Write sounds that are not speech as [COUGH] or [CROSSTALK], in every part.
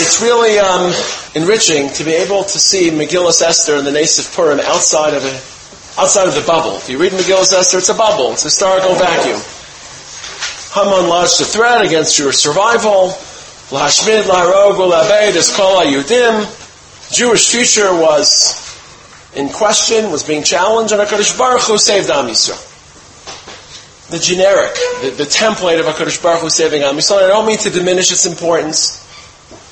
It's really um, enriching to be able to see Megillah Esther and the Nace of Purim outside of a, outside of the bubble. If you read Megillah Esther, it's a bubble. It's a historical vacuum. Haman lodged a threat against Jewish survival. Lashmid, Larog, Labed, Eskola, Yudim. Jewish future was in question, was being challenged, and HaKadosh Baruch Hu saved Am Yisrael. The generic, the, the template of HaKadosh Baruch Hu saving Am Yisrael. I don't mean to diminish its importance.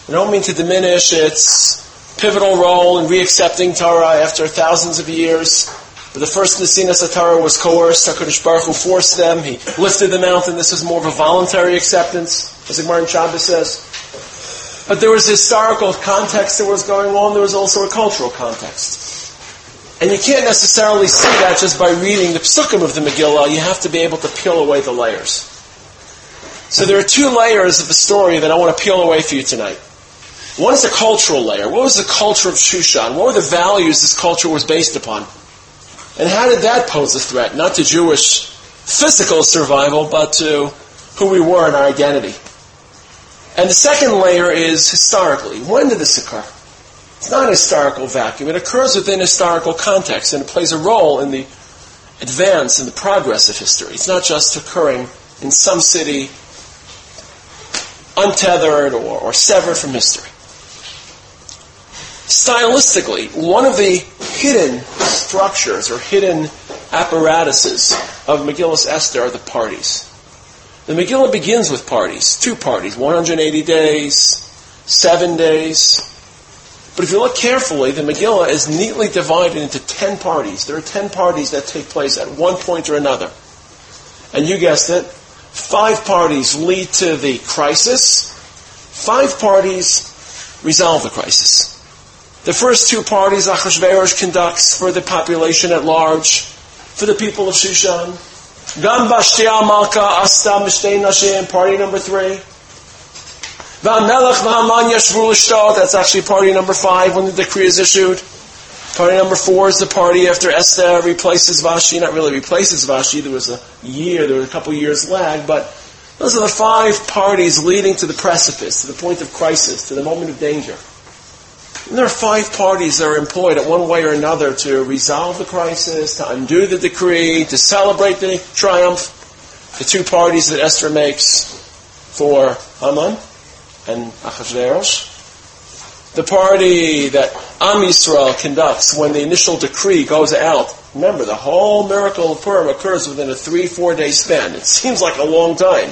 I don't mean to diminish its pivotal role in reaccepting Torah after thousands of years. But the first Nesinas Torah was coerced. HaKadosh Baruch Hu forced them. He lifted the mountain. This is more of a voluntary acceptance, as in Shabbos says. But there was historical context that was going on. There was also a cultural context. And you can't necessarily see that just by reading the psukim of the Megillah. You have to be able to peel away the layers. So there are two layers of the story that I want to peel away for you tonight. One is the cultural layer. What was the culture of Shushan? What were the values this culture was based upon? And how did that pose a threat? Not to Jewish physical survival, but to who we were and our identity. And the second layer is historically. When did this occur? It's not a historical vacuum. It occurs within historical context, and it plays a role in the advance and the progress of history. It's not just occurring in some city untethered or, or severed from history stylistically, one of the hidden structures or hidden apparatuses of Megillus Esther are the parties. The Megillah begins with parties, two parties, 180 days, seven days. But if you look carefully, the Megillah is neatly divided into 10 parties. There are 10 parties that take place at one point or another. And you guessed it, five parties lead to the crisis, five parties resolve the crisis. The first two parties Achashverosh conducts for the population at large, for the people of Shushan. Gam Bashtia Malka Asta Nashim, party number three. Melech V'Haman Yashvu that's actually party number five when the decree is issued. Party number four is the party after Esther replaces Vashti, not really replaces Vashti, there was a year, there was a couple years lag, but those are the five parties leading to the precipice, to the point of crisis, to the moment of danger. And there are five parties that are employed at one way or another to resolve the crisis, to undo the decree, to celebrate the triumph. The two parties that Esther makes for Haman and Achashverosh. The party that Am Yisrael conducts when the initial decree goes out. Remember, the whole miracle of Purim occurs within a three, four day span. It seems like a long time.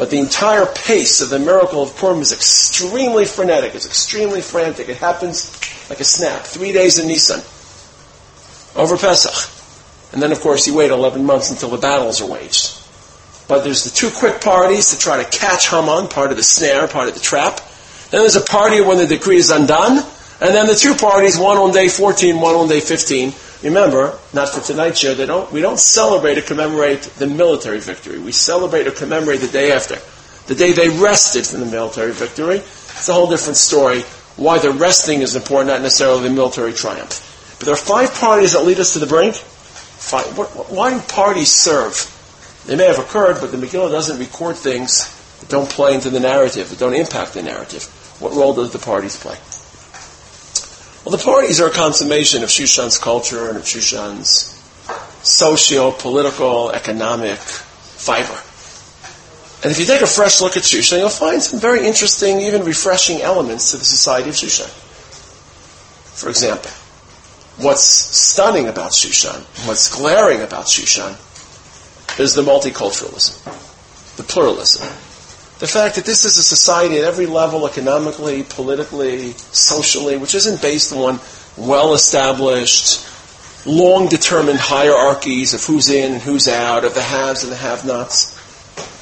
But the entire pace of the miracle of Purim is extremely frenetic. It's extremely frantic. It happens like a snap. Three days in Nisan. Over Pesach. And then, of course, you wait 11 months until the battles are waged. But there's the two quick parties to try to catch Haman, part of the snare, part of the trap. Then there's a party when the decree is undone. And then the two parties, one on day 14, one on day 15, Remember, not for tonight's show, they don't, we don't celebrate or commemorate the military victory. We celebrate or commemorate the day after. The day they rested from the military victory. It's a whole different story. Why the resting is important, not necessarily the military triumph. But there are five parties that lead us to the brink. Five, why do parties serve? They may have occurred, but the Megillah doesn't record things that don't play into the narrative, that don't impact the narrative. What role does the parties play? Well, the parties are a consummation of Shushan's culture and of Shushan's socio-political, economic fiber. And if you take a fresh look at Shushan, you'll find some very interesting, even refreshing elements to the society of Shushan. For example, what's stunning about Shushan, what's glaring about Shushan, is the multiculturalism, the pluralism, the fact that this is a society at every level, economically, politically, socially, which isn't based on well established, long determined hierarchies of who's in and who's out, of the haves and the have nots.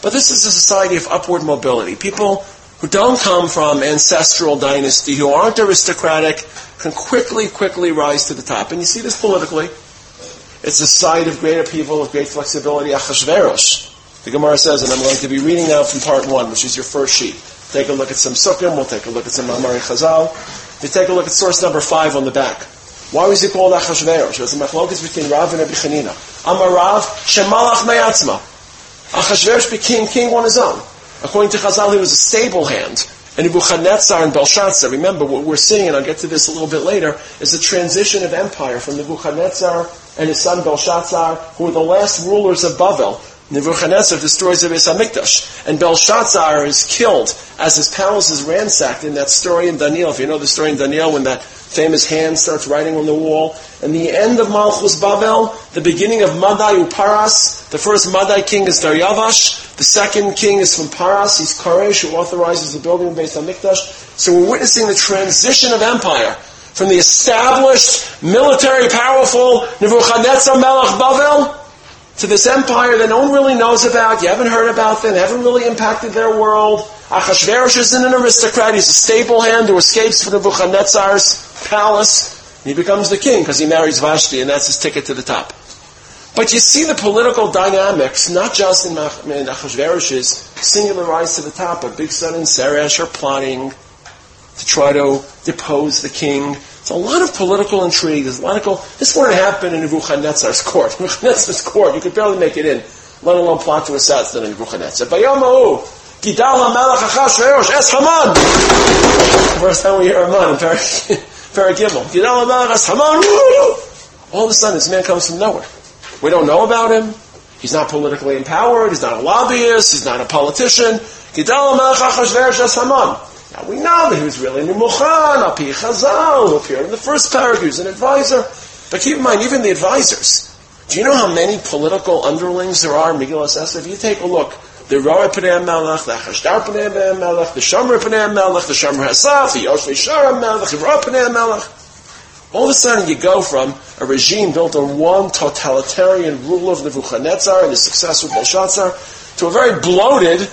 But this is a society of upward mobility. People who don't come from ancestral dynasty, who aren't aristocratic, can quickly, quickly rise to the top. And you see this politically. It's a site of great upheaval, of great flexibility. Achashverosh the Gemara says, and I'm going to be reading now from part one, which is your first sheet. Take a look at some sukkim, we'll take a look at some Amari Chazal. We take a look at source number five on the back. Why was he called Achashverosh? It was a machlokas between Rav and Rabbi Chanina. Amar Rav, Shemalach Me'atzma. Achashverosh became king on his own. According to Chazal, he was a stable hand. And Nebuchadnezzar and Belshazzar, remember what we're seeing, and I'll get to this a little bit later, is the transition of empire from Nebuchadnezzar and his son Belshazzar, who were the last rulers of Babel. Nebuchadnezzar destroys the Beis Hamikdash, and Belshazzar is killed as his palace is ransacked in that story in Daniel. If you know the story in Daniel, when that famous hand starts writing on the wall, and the end of Malchus Babel, the beginning of Madai Uparas, the first Madai king is Daryavash, the second king is from Paras, he's Koresh, who authorizes the building of Beis Hamikdash. So we're witnessing the transition of empire from the established, military, powerful Nebuchadnezzar Melech Babel to this empire that no one really knows about, you haven't heard about them, haven't really impacted their world. Achashverosh isn't an aristocrat, he's a stable hand who escapes from the Nebuchadnezzar's palace. He becomes the king because he marries Vashti and that's his ticket to the top. But you see the political dynamics, not just in, in Achashverosh's singular rise to the top, but Bigsan and Seresh are plotting to try to depose the king. It's a lot of political intrigue. There's a lot of this wouldn't happen in Nebuchadnezzar's court. [LAUGHS] Nebuchadnezzar's court, you could barely make it in, let alone plot to assassinate Nebuchadnezzar. Bayomahu, Gidal HaMelech Achashverosh, Es Haman. First time we hear Haman in Paragimel. [LAUGHS] Gidal HaMelech Es Haman. All of a sudden, this man comes from nowhere. We don't know about him. He's not politically empowered. He's not a lobbyist. He's not a politician. Gidal HaMelech Achashverosh Es Haman. Now we know that he was really Memuchan, Api Chazal, who appeared in the first paragraph, he was an advisor. But keep in mind, even the advisors, do you know how many political underlings there are in Megillah Esther? If you take a look, the Roa Pnei Melech, the Chashtar Pnei Melech, the Shomer Pnei Melech, the Shomer Hasaf, the Yoshvei Shara Melech, the Roa Pnei Melech. All of a sudden you go from a regime built on one totalitarian rule of Nebuchadnezzar and his successor Belshazzar to a very bloated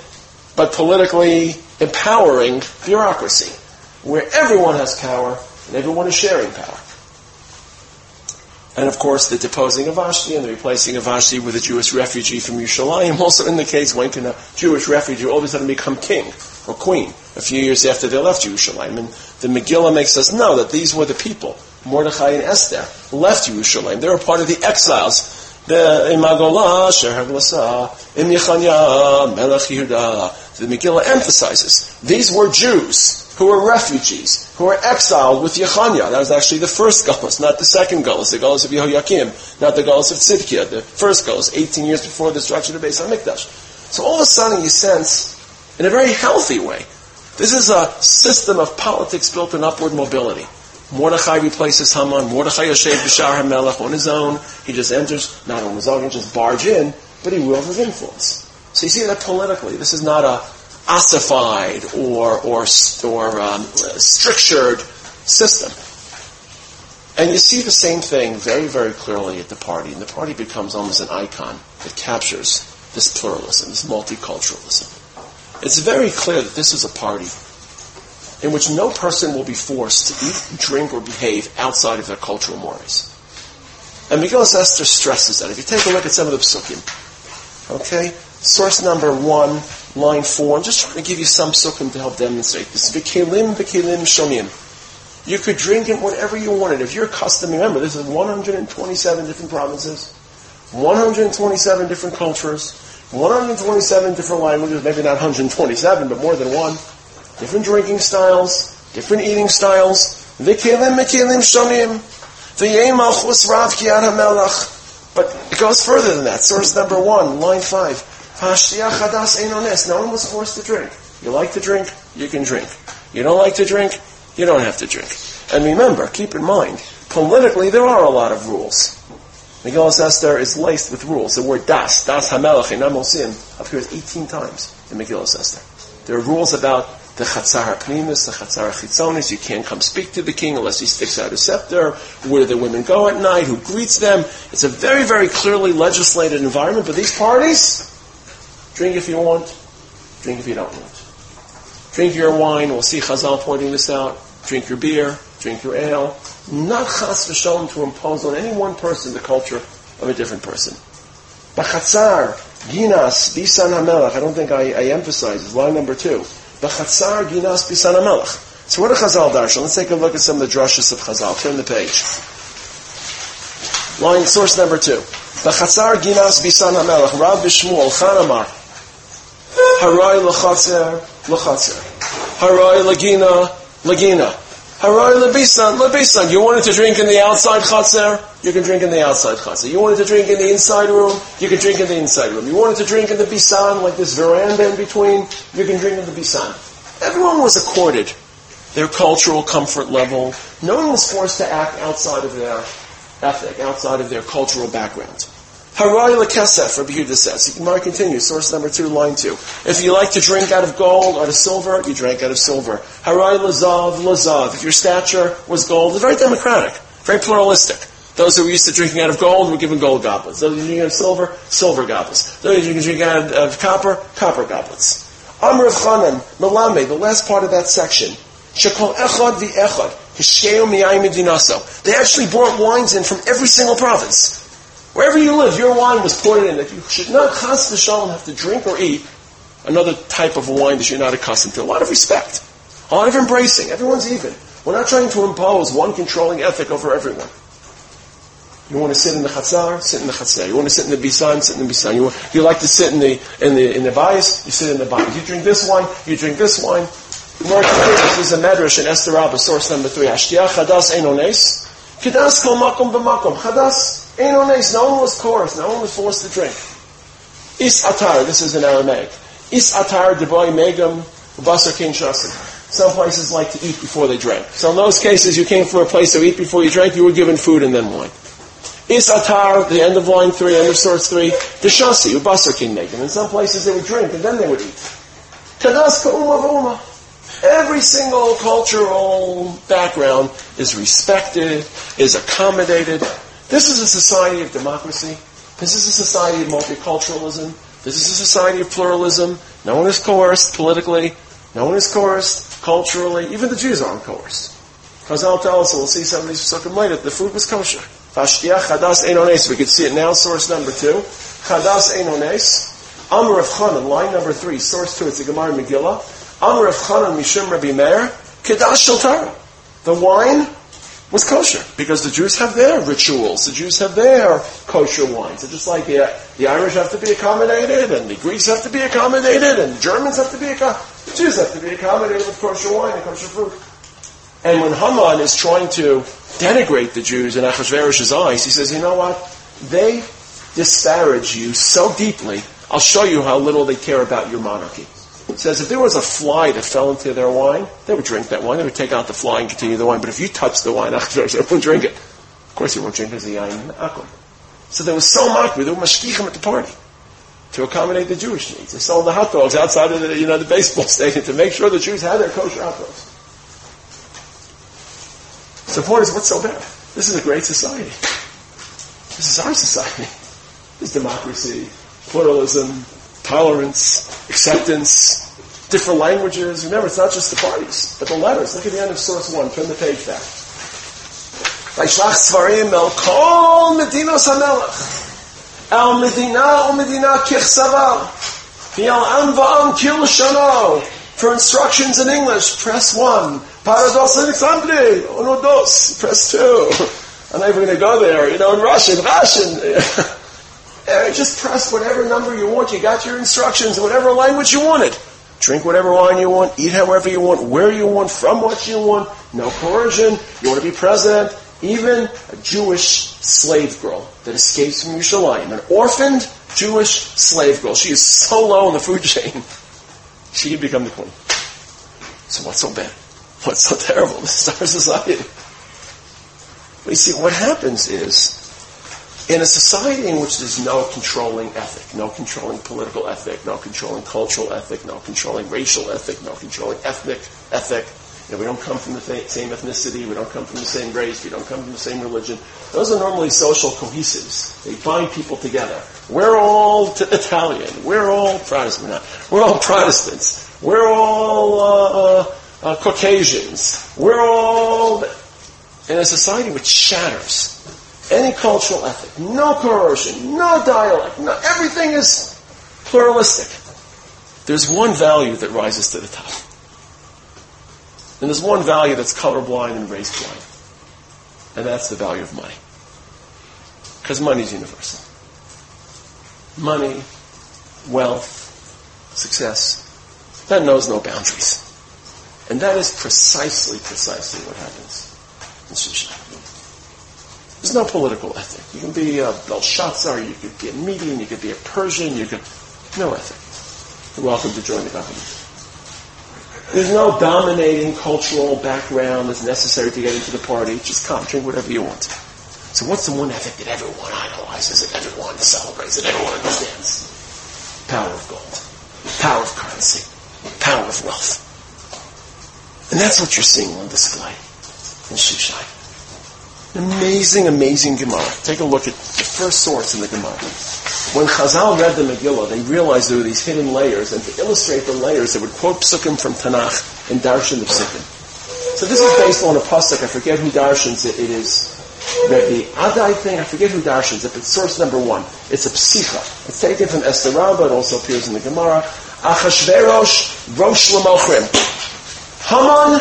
but politically empowering bureaucracy, where everyone has power and everyone is sharing power. And of course, the deposing of Vashti and the replacing of Vashti with a Jewish refugee from Yerushalayim [LAUGHS] also indicates when can a Jewish refugee all of a sudden become king or queen a few years after they left Yerushalayim. And the Megillah makes us know that these were the people, Mordechai and Esther, left Yerushalayim. They were part of the exiles the Imagola, Im Yechanya, Melech Yehuda, the Megillah emphasizes these were Jews who were refugees, who were exiled with Yechanya. That was actually the first Gullus, not the second Gullus, the Gullus of Yehoiakim, not the Gullus of Tzidkiah, the first Gullus, 18 years before the destruction of Beis HaMikdash. So all of a sudden you sense, in a very healthy way, this is a system of politics built on upward mobility. Mordechai replaces Haman. Mordechai Yoshev Bishar HaMelech on his own. He just enters, not on his own, he just barge in, but he wields his influence. So you see that politically, this is not a ossified or, or, or um, strictured system. And you see the same thing very, very clearly at the party. And the party becomes almost an icon that captures this pluralism, this multiculturalism. It's very clear that this is a party in which no person will be forced to eat, drink, or behave outside of their cultural mores. And Megillah Esther stresses that. If you take a look at some of the psukim, okay, Source number one, line four. I'm just trying to give you some sukkim to help demonstrate this. V'kelim v'kelim shomim. You could drink it whatever you wanted. If you're a accustomed, remember, this is 127 different provinces, 127 different cultures, 127 different languages, maybe not 127, but more than one. Different drinking styles, different eating styles. V'kelim v'kelim shomim. But it goes further than that. Source number one, line five. No one was forced to drink. You like to drink, you can drink. You don't like to drink, you don't have to drink. And remember, keep in mind, politically there are a lot of rules. Megillah Esther is laced with rules. The word das, das hamelech in Amosim, appears 18 times in Megillah Esther. There are rules about the chatzar pnimis, the chatzar chitzonis. You can't come speak to the king unless he sticks out a scepter. Where the women go at night, who greets them. It's a very, very clearly legislated environment. But these parties, Drink if you want, drink if you don't want. Drink your wine, we'll see Chazal pointing this out. Drink your beer, drink your ale. Not chas v'shalom to impose on any one person the culture of a different person. Bachatzar, ginas, bisan hamelach. I don't think I, I emphasize. this. line number two. Bachatzar, ginas, bisan hamelach. So what are Chazal darshan? Let's take a look at some of the drushes of Chazal. Turn the page. Line, source number two. Bachatzar, ginas, bisan hamelach. Rab Bishmuel, Chanamar. Harai l'chatzer l'chatzer. Harai Lagina, Lagina. Harai Labisan, Labisan. You wanted to drink in the outside chatzar? You can drink in the outside chatzar. You wanted to drink in the inside room? You can drink in the inside room. You wanted to drink in the bisan, like this veranda in between? You can drink in the bisan. Everyone was accorded their cultural comfort level. No one was forced to act outside of their ethic, outside of their cultural background. Harai lekesef, Rabbi Yehuda says. Gemara continues, source number two, line two. If you like to drink out of gold, out of silver, you drank out of silver. Harai lazav, lazav. If your stature was gold, it's very democratic, very pluralistic. Those who were used to drinking out of gold were given gold goblets. Those who were drinking out of silver, silver goblets. Those who were drinking out of copper, copper goblets. Amr of Chanan, Malame, the last part of that section. Shekol echad vi echad. Hesheo Mi'aymi dinaso. They actually brought wines in from every single province. Wherever you live, your wine was poured in. That you should not, chas v'shalom, have to drink or eat another type of wine that you're not accustomed to. A lot of respect. A lot of embracing. Everyone's even. We're not trying to impose one controlling ethic over everyone. You want to sit in the chatzar, sit in the chatzar. You want to sit in the bisan, sit in the bisan. You, you like to sit in the in the in the bias, you sit in the bias. You drink this wine, you drink this wine. This is a medrash in Esther Rabbah, source number three. Ashtiyah chadas enones. Kedas kol makom b'makom. Chadas Enones, no one was coerced, no one was forced to drink. Is atar, this is in Aramaic. Is atar deboy megam basar kin shasim. Some places like to eat before they drank. So in those cases, you came from a place to eat before you drank, you were given food and then wine. Is atar, the end of line three, end of source three, the shasi, basar kin megam. In some places they would drink and then they would eat. Kadas ka'uma Every single cultural background is respected, is accommodated, this is a society of democracy. This is a society of multiculturalism. This is a society of pluralism. No one is coerced politically. No one is coerced culturally. Even the Jews aren't coerced. Chazal tell us, and we'll see some of these psukim later, the food was kosher. Vashtiach chadas enones. We could see it now, source number two. Chadas enones. Amr of Chanan, line number three, source two, it's the Gemara Megillah. Amr of Chanan Mishum Rabbi Meir. Kedash Shiltara. The wine was kosher because the Jews have their rituals. The Jews have their kosher wines. It's just like the, the Irish have to be accommodated, and the Greeks have to be accommodated, and the Germans have to be accommodated. The Jews have to be accommodated with kosher wine and kosher fruit. And when Haman is trying to denigrate the Jews in Achashverosh's eyes, he says, "You know what? They disparage you so deeply. I'll show you how little they care about your monarchy." Says if there was a fly that fell into their wine, they would drink that wine. They would take out the fly and continue the wine. But if you touch the wine, [LAUGHS] they won't drink it. Of course, you won't drink it a yain akum. So there was so much. They were mashgichim at the party to accommodate the Jewish needs. They sold the hot dogs outside of the, you know, the baseball [LAUGHS] stadium to make sure the Jews had their kosher hot dogs. So the point is, what's so bad? This is a great society. This is our society. This is democracy, pluralism, tolerance, acceptance, different languages. Remember, it's not just the parties, but the letters. Look at the end of source one. Turn the page back. וישלח צברים אל כל מדינות המלך, אל מדינה ומדינה ככסבה, ואל עם ועם כלשונו. For instructions in English, press 1. Parados Alexandre, uno dos, press 2. I'm not even going to go there, you know, in Russian, Russian. [LAUGHS] Uh, just press whatever number you want. You got your instructions in whatever language you wanted. Drink whatever wine you want, eat however you want, where you want, from what you want. No coercion. You want to be president. Even a Jewish slave girl that escapes from Yerushalayim, an orphaned Jewish slave girl. She is so low in the food chain. [LAUGHS] She can become the queen. So what's so bad? What's so terrible? [LAUGHS] This is our society. You see, what happens is in a society in which there's no controlling ethic, no controlling political ethic, no controlling cultural ethic, no controlling racial ethic, no controlling ethnic ethic, you know, we don't come from the same ethnicity, we don't come from the same race, we don't come from the same religion. Those are normally social cohesives. They bind people together. We're all t- Italian. We're all Protestant. We're all Protestants. We're all uh, uh, Caucasians. We're all in a society which shatters any cultural ethic, no coercion, no dialect, no, everything is pluralistic. There's one value that rises to the top. And there's one value that's colorblind and race blind. And that's the value of money. Because money is universal. Money, wealth, success, that knows no boundaries. And that is precisely, precisely what happens in Shushan. There's no political ethic. You can be uh, a Belshazzar, you could be a Median, you could be a Persian, you could... No ethic. You're welcome to join the government. There's no dominating cultural background that's necessary to get into the party. Just come, drink whatever you want. So what's the one ethic that everyone idolizes, that everyone celebrates, that everyone understands? Power of gold. Power of currency. Power of wealth. And that's what you're seeing on display in Shushan. Amazing, amazing Gemara. Take a look at the first source in the Gemara. When Chazal read the Megillah, they realized there were these hidden layers, and to illustrate the layers, they would quote psukim from Tanakh and darshan the psukim. So this is based on a pasuk. I forget who darshans it, it is. The Adai thing, I forget who darshans it, but source number one. It's a psicha. It's taken from Esther Rabbah. It also appears in the Gemara. Achashverosh Rosh Lamochrim. Haman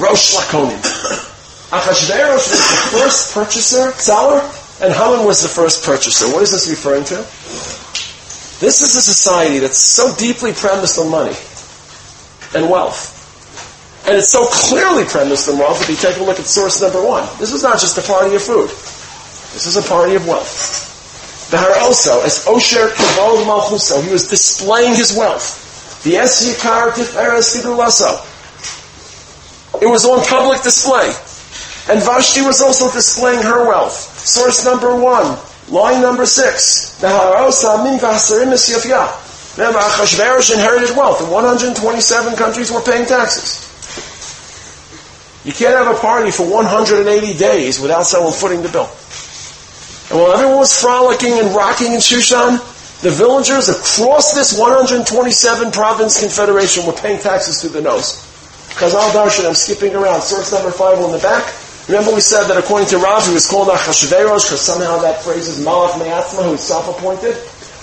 Rosh Lakonim. Achashverosh was the first purchaser, seller, and Haman was the first purchaser. What is this referring to? This is a society that's so deeply premised on money and wealth. And it's so clearly premised on wealth if you take a look at source number one. This is not just a party of food. This is a party of wealth. Bahar also, as Osher Kavod Malchuso, he was displaying his wealth. The Esyakar Tiferes Fidulaso. It was on public display. And Vashti was also displaying her wealth. Source number one, line number six. Remember, Achashverosh inherited wealth. In 127 countries were paying taxes. You can't have a party for 180 days without someone footing the bill. And while everyone was frolicking and rocking in Shushan, the villagers across this 127 province confederation were paying taxes through the nose. Chazal Darshan, I'm skipping around. Source number five on the back. Remember we said that according to Rav, he was called Achashverosh because somehow that phrase is Malach Me'atzma, who is self-appointed.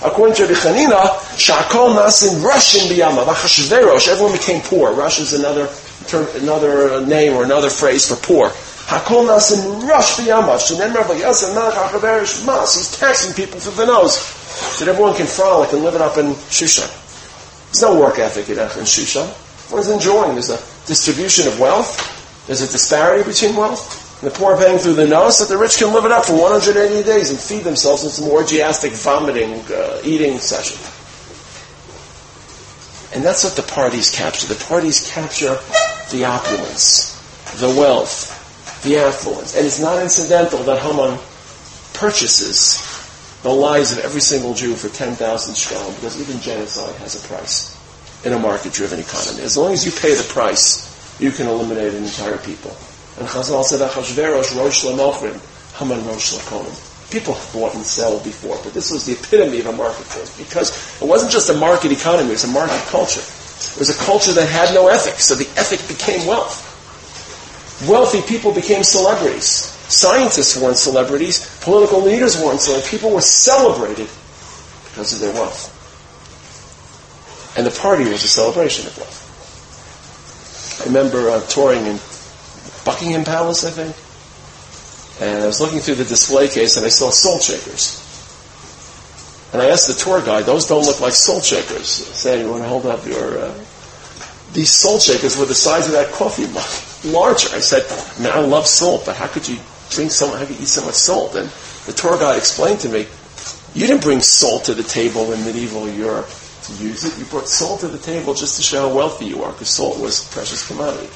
According to Bichanina, Shakol Nasin Russian Biyama, Achashverosh, everyone became poor. Rush is another term, another uh, name or another phrase for poor. Hakol Nasin Rush Biyama, Shinen Rav Yasem Melech Achashverosh Mas, he's taxing people through the nose. So that everyone can frolic and live it up in Shushan. There's no work ethic in Shushan. Everyone's enjoying. There's a distribution of wealth. There's a disparity between wealth. And the poor are paying through the nose, so the rich can live it up for 180 days and feed themselves in some orgiastic vomiting, uh, eating session. And that's what the parties capture. The parties capture the opulence, the wealth, the affluence. And it's not incidental that Haman purchases the lives of every single Jew for 10,000 shekels, because even genocide has a price in a market-driven economy. As long as you pay the price, you can eliminate an entire people. And Chazal said, Achashverosh Rosh Lamochrim, Haman Rosh Lakonim. People bought and sell before, but this was the epitome of a marketplace because it wasn't just a market economy, it was a market culture. It was a culture that had no ethics, so the ethic became wealth. Wealthy people became celebrities. Scientists weren't celebrities. Political leaders weren't celebrities. People were celebrated because of their wealth. And the party was a celebration of wealth. I remember uh, touring in Buckingham Palace, I think. And I was looking through the display case and I saw salt shakers. And I asked the tour guide, those don't look like salt shakers. Said, you want to hold up your... Uh... These salt shakers were the size of that coffee mug, larger. I said, I mean, I love salt, but how could you drink so how could you eat so much salt? And the tour guide explained to me, you didn't bring salt to the table in medieval Europe to use it. You brought salt to the table just to show how wealthy you are, because salt was a precious commodity.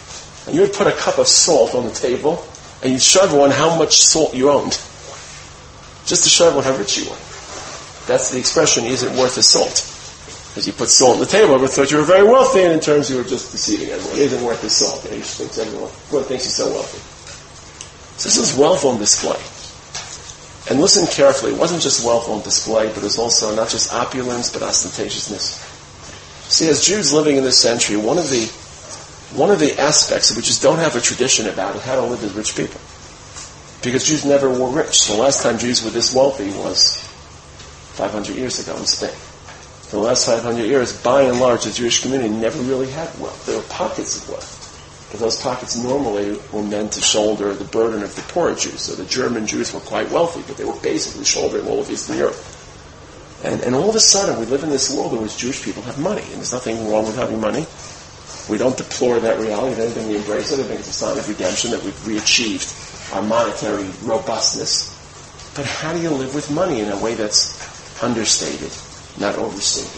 And you would put a cup of salt on the table, and you'd show everyone how much salt you owned, just to show everyone how rich you were. That's the expression, is it worth the salt? Because you put salt on the table, everyone thought you were very wealthy, and in terms you were just deceiving everyone. It isn't worth the salt. You know, you thinks everyone, everyone thinks he's so wealthy. So this is wealth on display. And listen carefully, it wasn't just wealth on display, but it was also not just opulence, but ostentatiousness. See, as Jews living in this century, one of the one of the aspects that we just don't have a tradition about is how to live as rich people. Because Jews never were rich. The last time Jews were this wealthy was 500 years ago in Spain. For the last 500 years, by and large, the Jewish community never really had wealth. There were pockets of wealth. Those pockets normally were meant to shoulder the burden of the poor Jews. So the German Jews were quite wealthy, but they were basically shouldering all of Eastern Europe. And, and all of a sudden, we live in this world in which Jewish people have money, and there's nothing wrong with having money. We don't deplore that reality. If anything, we embrace it. I think it's a sign of redemption that we've re-achieved our monetary robustness. But how do you live with money in a way that's understated, not overstated?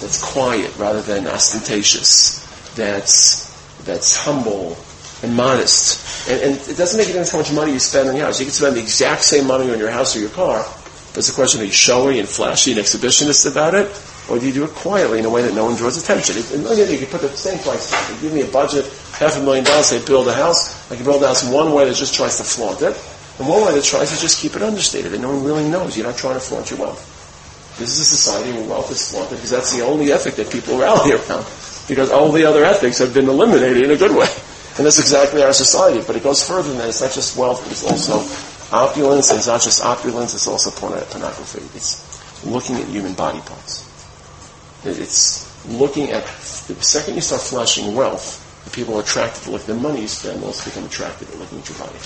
That's quiet rather than ostentatious. That's that's humble and modest. And, and it doesn't make a difference how much money you spend on your house. You can spend the exact same money on your house or your car, but it's a question of you showy and flashy and exhibitionist about it, or do you do it quietly in a way that no one draws attention? It, And you can put the same price tag. You give me a budget, half a million dollars, say build a house. I can build a house in one way that just tries to flaunt it, and one way that tries to just keep it understated, and no one really knows. You're not trying to flaunt your wealth. This is a society where wealth is flaunted because that's the only ethic that people [LAUGHS] rally around. Because all the other ethics have been eliminated in a good way. And that's exactly our society. But it goes further than that. It's not just wealth, it's also opulence. And it's not just opulence, it's also pornography. It's looking at human body parts. It's looking at, the second you start flashing wealth, the people are attracted to look at the money you spend, also become attracted to looking at your body.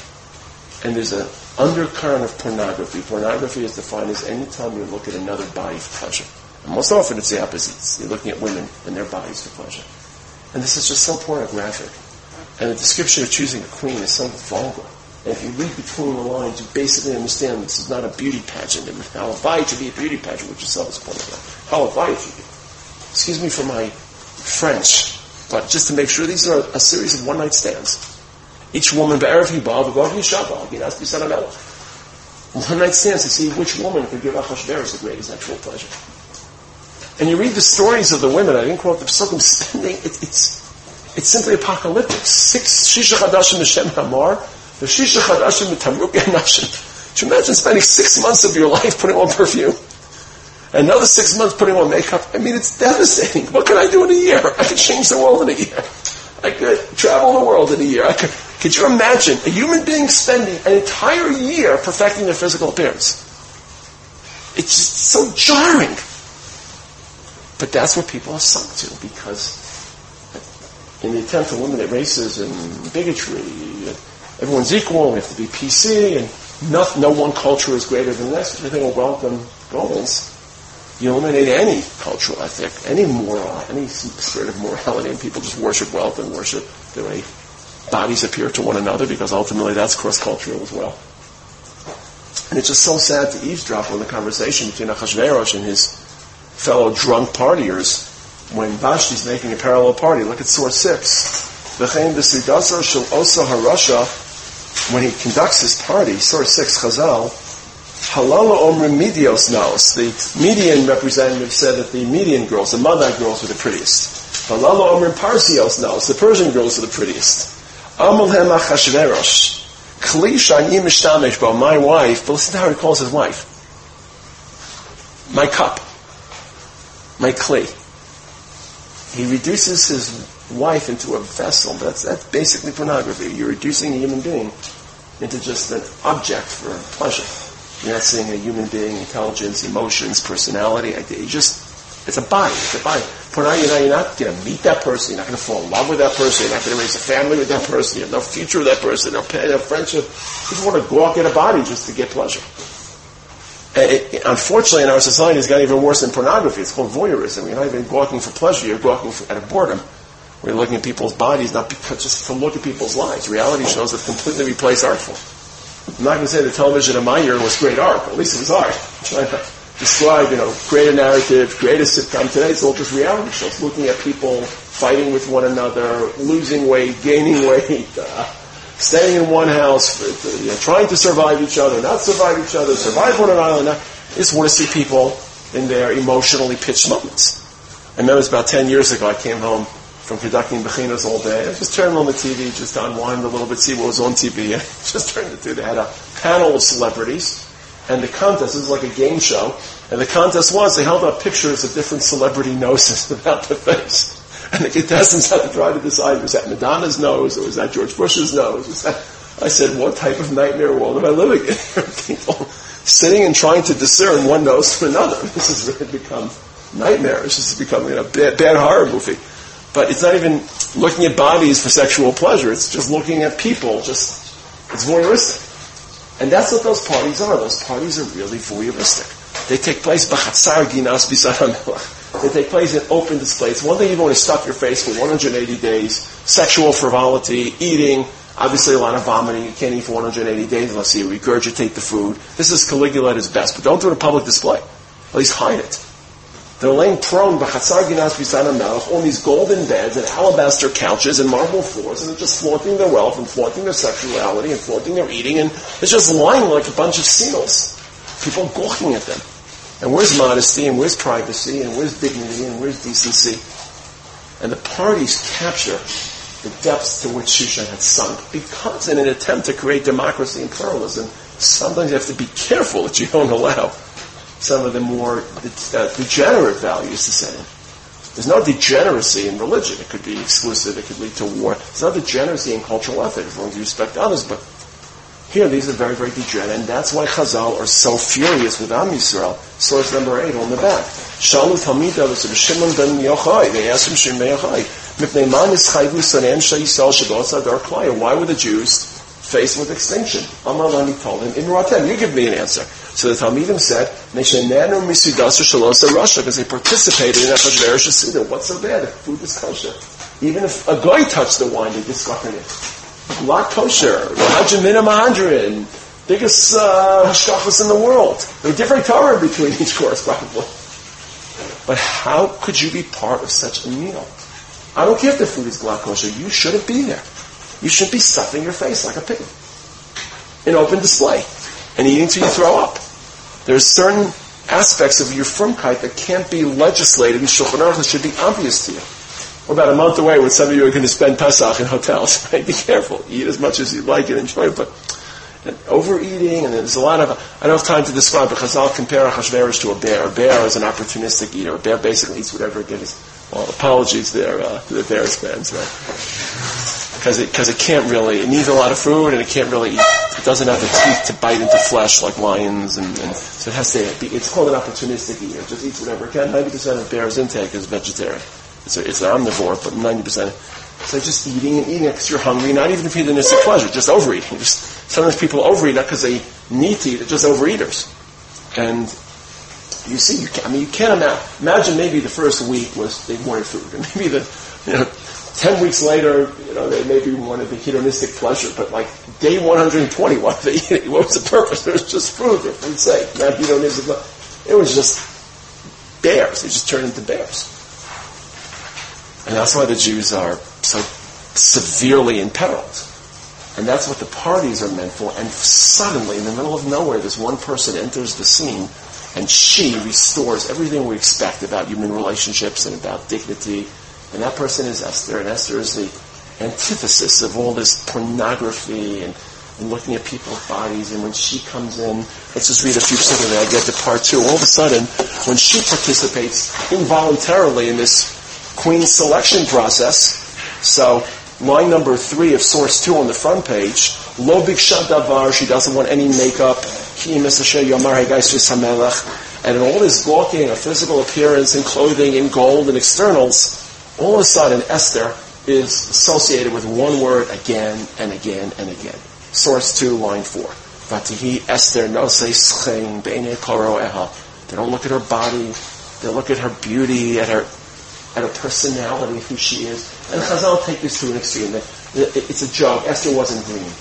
And there's an undercurrent of pornography. Pornography is defined as any time you look at another body for pleasure. And most often it's the opposites. You're looking at women and their bodies for pleasure. And this is just so pornographic. And the description of choosing a queen is so vulgar. And if you read between the lines, you basically understand this is not a beauty pageant. And halavai to be a beauty pageant, which itself is pornographic. Halavai to be. Excuse me for my French, but just to make sure these are a series of one night stands. Each woman, Be'erev Hibah, V'gov Yishabah, Ginas Bisan One night stands to see which woman could give Achashverosh the greatest sexual pleasure. And you read the stories of the women, I didn't quote the psukim, [LAUGHS] spending, it, it's, it's simply apocalyptic. Six shisha chadashim Hashem Hamar, the shisha chadashim Tamruk Nashim. Could you imagine spending six months of your life putting on perfume? Another six months putting on makeup. I mean, it's devastating. What can I do in a year? I could change the world in a year. I could travel the world in a year. I could, could you imagine a human being spending an entire year perfecting their physical appearance? It's just so jarring. But that's what people are sunk to because in the attempt to eliminate racism, bigotry, everyone's equal, we have to be PC, and no, no one culture is greater than this. Everything will oh, welcome goals. You eliminate any cultural ethic, any moral, any spirit of morality, and people just worship wealth and worship the way bodies appear to one another, because ultimately that's cross-cultural as well. And it's just so sad to eavesdrop on the conversation between Achashverosh and his fellow drunk partiers when Vashti's making a parallel party. Look at source 6. V'chein shel osa harasha, when he conducts his party, source 6 Chazal, halala omrim medios naos. The median representative said that the median girls, the Madag girls, were the prettiest. Halala omrim parsios naos. The Persian girls were the prettiest. Amalhem achashverosh. Kli shani mishtamesh my wife, but listen to how he calls his wife. My cup. My clay he reduces his wife into a vessel. That's, that's basically pornography. You're reducing a human being into just an object for pleasure. You're not seeing a human being, intelligence, emotions, personality. You just, it's a body. It's a body. Pornography, you're not going to meet that person. You're not going to fall in love with that person. You're not going to raise a family with that person. You have no future with that person. No, no friendship. You just want to gawk at a body just to get pleasure. It, unfortunately, in our society, it's got even worse than pornography. It's called voyeurism. You're not even gawking for pleasure. You're gawking for, out of boredom. We're looking at people's bodies, not because, just to look at people's lives. Reality shows have completely replaced art form. I'm not going to say the television of my year was great art, but at least it was art. I'm trying to describe, you know, create a narrative, create a sitcom. Today it's all just reality shows, looking at people fighting with one another, losing weight, gaining [LAUGHS] weight, uh, staying in one house, uh, you know, trying to survive each other, not survive each other, survive on an island. I just want to see people in their emotionally pitched moments. I remember it was about 10 years ago, I came home from conducting bechinas all day. I just turned on the TV just to unwind a little bit, see what was on TV. [LAUGHS] I just turned it to, they had a panel of celebrities, and the contest, this is like a game show, and the contest was they held up pictures of different celebrity noses [LAUGHS] about the face. And the contestants had to try to decide, was that Madonna's nose or was that George Bush's nose? That, I said, what type of nightmare world am I living in? [LAUGHS] People sitting and trying to discern one nose from another. [LAUGHS] This has really become nightmarish. This is becoming a bad, bad horror movie. But it's not even looking at bodies for sexual pleasure. It's just looking at people. Just it's voyeuristic. And that's what those parties are. Those parties are really voyeuristic. They take place b'chatzar ginas They take place in open displays. One thing you want to stuff your face for 180 days. Sexual frivolity, eating, obviously a lot of vomiting. You can't eat for 180 days unless you regurgitate the food. This is Caligula at his best, but don't do it in public display. At least hide it. They're laying prone on these golden beds and alabaster couches and marble floors, and they're just flaunting their wealth and flaunting their sexuality and flaunting their eating, and it's just lying like a bunch of seals. People gawking at them. And where's modesty, and where's privacy, and where's dignity, and where's decency? And the parties capture the depths to which Shushan had sunk because in an attempt to create democracy and pluralism, sometimes you have to be careful that you don't allow some of the more uh, degenerate values to set in. There's no degeneracy in religion. It could be exclusive. It could lead to war. There's no degeneracy in cultural ethics as long as you respect others. But here, these are very, very degenerate, and that's why Chazal are so furious with Am Yisrael. Source number eight on the back. Shalu Talmida was Shimon ben Yochai. They asked him, Shimon ben Yochai, why were the Jews faced with extinction. Amar Lani told him, in Ratem, you give me an answer. So the Talmidim said, because they participated in Echad Suda. What's so bad if food is kosher? Even if a guy touched the wine, they discovered it. Lot kosher, Hajjamina Mahadrin, biggest uh, in the world. There are different Torah between each course, probably. But how could you be part of such a meal? I don't care if the food is glatt kosher. You shouldn't be there. You shouldn't be stuffing your face like a pig in open display and eating till you throw up. There's certain aspects of your frumkeit that can't be legislated in Shulchan Aruch should be obvious to you. We're about a month away when some of you are going to spend Pesach in hotels. [LAUGHS] Be careful. Eat as much as you like and enjoy it, but overeating, and there's a lot of, I don't have time to describe, because I'll compare Achashverosh to a bear. A bear is an opportunistic eater. A bear basically eats whatever it gets. Well, apologies there uh, to the Bears fans, right? because it because it can't really it needs a lot of food and it can't really eat. It doesn't have the teeth to bite into flesh like lions, and, and so it has to be. It's called an opportunistic eater. It just eats whatever it can. Ninety percent of bear's intake is vegetarian. It's a, it's an omnivore, but ninety percent. So just eating and eating because you're hungry, not even for hedonistic pleasure, just overeating. Just sometimes people overeat not because they need to eat, they're just overeaters. And you see, you can, I mean, you can't imagine. Imagine maybe the first week was they wanted food, and [LAUGHS] maybe the you know Ten weeks later, you know, they maybe wanted the hedonistic pleasure, but like day 120, what, they, what was the purpose? [LAUGHS] It was just food for food's sake, not hedonistic. It was just bears. They just turned into bears. And that's why the Jews are so severely imperiled. And that's what the parties are meant for. And suddenly, in the middle of nowhere, this one person enters the scene and she restores everything we expect about human relationships and about dignity and that person is Esther, and Esther is the antithesis of all this pornography and, and looking at people's bodies. And when she comes in, let's just read a few seconds and I get to part two. All of a sudden, when she participates involuntarily in this queen selection process, so line number three of source two on the front page, lo davar, she doesn't want any makeup, and in all this gawking of physical appearance and clothing and gold and externals, all of a sudden Esther is associated with one word again and again and again. Source 2, line 4. Vatihi Esther koro eha. They don't look at her body. They look at her beauty, at her, at her personality, who she is. And Chazal take this to an extreme. It's a joke. Esther wasn't green.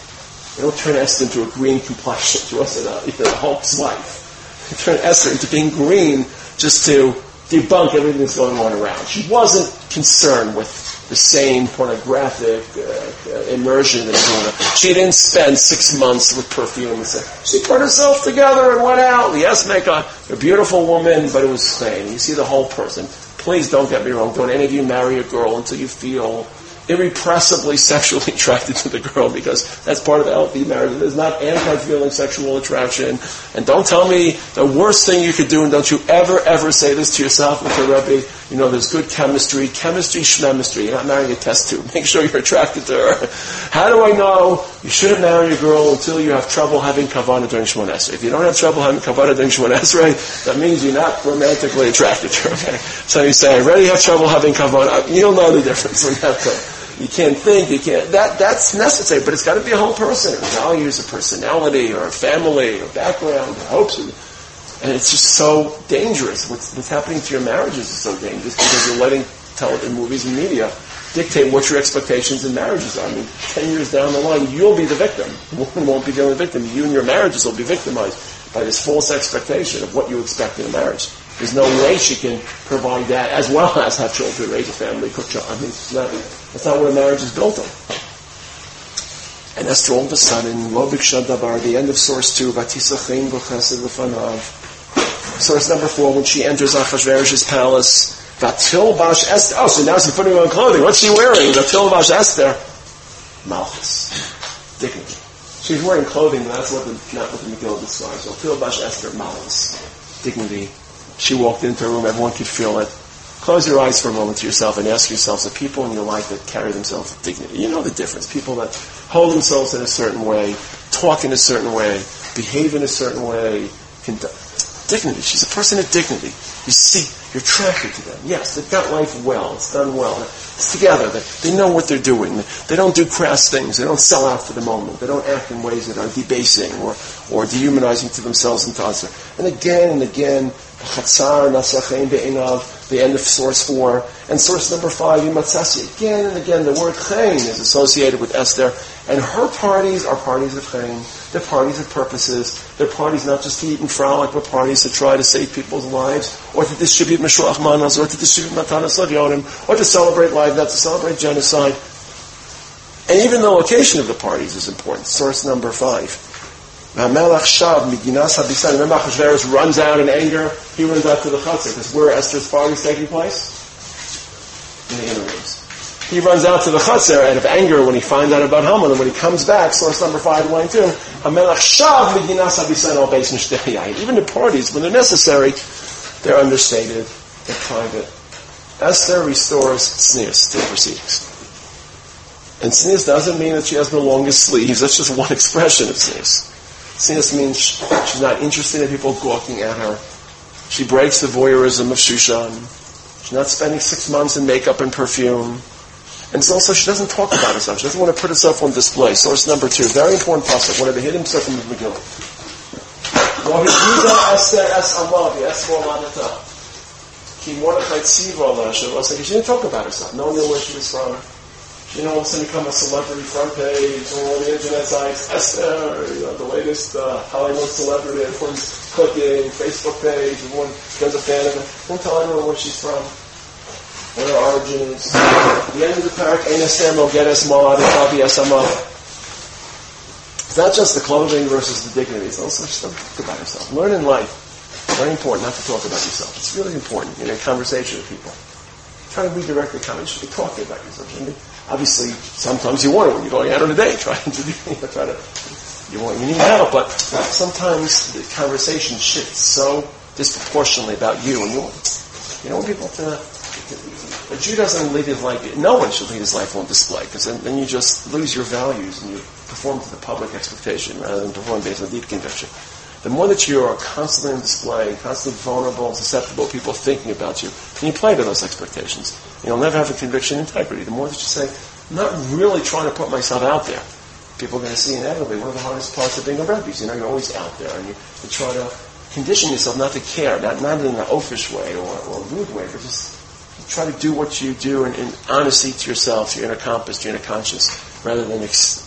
They don't turn Esther into a green complexion. She wasn't a, know, Hulk's wife. They turn Esther into being green just to debunk everything that's going on around. She wasn't concerned with the same pornographic uh, uh, immersion that everyone She didn't spend six months with perfume. She put herself together and went out. Yes, make a, a beautiful woman, but it was plain. You see the whole person. Please don't get me wrong. Don't any of you marry a girl until you feel irrepressibly [LAUGHS] sexually attracted to the girl because that's part of healthy marriage. There's not anti-feeling sexual attraction. And don't tell me the worst thing you could do, and don't you ever, ever say this to yourself with your Rebbe, you know, there's good chemistry, chemistry, schmemistry. You're not marrying a test tube. [LAUGHS] Make sure you're attracted to her. How do I know you shouldn't marry a girl until you have trouble having kavana during Shemoneh Esrei? If you don't have trouble having kavana during Shemoneh Esrei, that means you're not romantically attracted to her. Okay? So you say, I already have trouble having kavana. Uh, You'll know the difference in that time you can't think, you can't, that, that's necessary, but it's got to be a whole person. Values a personality or a family or background or hopes. And it's just so dangerous. What's, what's happening to your marriages is so dangerous because you're letting television, movies, and media dictate what your expectations in marriages are. I mean, 10 years down the line, you'll be the victim. [LAUGHS] Woman won't be the only victim. You and your marriages will be victimized by this false expectation of what you expect in a marriage. There's no way she can provide that as well [LAUGHS] as have children, raise a family, cook children. I mean, not, that's not what a marriage is built on. And Esther all of a sudden, Lo Dabar, the end of source 2, Vatisachin B'chesed L'fanav. Source number 4, when she enters Achashverosh's palace, Vatil Bash Esther. Oh, so now she's putting on clothing. What's she wearing? Vatil Bash Esther. Malchus. Dignity. She's wearing clothing, but that's what the, not what the Megillah describes. Vatil Esther, Malchus. Dignity. She walked into a room, everyone could feel it. Close your eyes for a moment to yourself and ask yourselves the people in your life that carry themselves with dignity. You know the difference. People that hold themselves in a certain way, talk in a certain way, behave in a certain way. Dignity. She's a person of dignity. You see, you're attracted to them. Yes, they've got life well. It's done well. It's together. They, they know what they're doing. They don't do crass things. They don't sell out for the moment. They don't act in ways that are debasing or, or dehumanizing to themselves and to others. And again and again, Be'inav, the end of source four. And source number five, Yimatzasi. Again and again, the word Chain is associated with Esther. And her parties are parties of Chain. They're parties of purposes. They're parties not just to eat and frolic, but parties to try to save people's lives, or to distribute Mishloach Manas, or to distribute Matanas Levyonim, or to celebrate life, not to celebrate genocide. And even the location of the parties is important. Source number five. Melech Shav, Miginas Habisan. Remember Achashverosh runs out in anger. He runs out to the Chatzar, because where Esther's party is taking place? In the inner rooms. He runs out to the Chatzar out of anger when he finds out about Haman, and when he comes back, source number five, line two, Even the parties, when they're necessary, they're understated, they're private. Esther restores tznius to the proceedings. And tznius doesn't mean that she has the longest sleeves. That's just one [LAUGHS] expression of tznius. Sinus means she's not interested in people gawking at her. She breaks the voyeurism of Shushan. She's not spending six months in makeup and perfume. And also, she doesn't talk about herself. She doesn't want to put herself on display. Source number two, very important pasuk, one of the hidden psukim of Megillah. She didn't talk about herself. No one knew where she was from you know, all of a sudden become a celebrity front page or the internet sites, Esther, you know, the latest uh, Hollywood celebrity, everyone's clicking, Facebook page, everyone becomes a fan of it. Don't tell anyone where she's from, what her origin is. At the end of the parak, Mogeres Moad Tabi Esama. It's not just the clothing versus the dignity, it's also just talk about yourself. Learn in life. Very important not to talk about yourself. It's really important in a conversation with people. Try to redirect the conversation. You should be talking about yourself. Obviously, sometimes you want it when you're going out on a date, [LAUGHS] trying to you know, try to you want you need help, but sometimes the conversation shifts so disproportionately about you, and you you don't want people to. A Jew doesn't lead his life. No one should lead his life on display because then, then you just lose your values and you perform to the public expectation rather than perform based on deep conviction. The more that you are constantly on display, constantly vulnerable and susceptible, people thinking about you, and you play to those expectations. You'll never have a conviction integrity. The more that you say, I'm not really trying to put myself out there, people are going to see inevitably one of the hardest parts of being a rebbe. You know, you're always out there, and you, you try to condition yourself not to care, not, not in an oafish way or, or a rude way, but just try to do what you do in, in honesty to yourself, to your inner compass, to your inner conscience, rather than ex-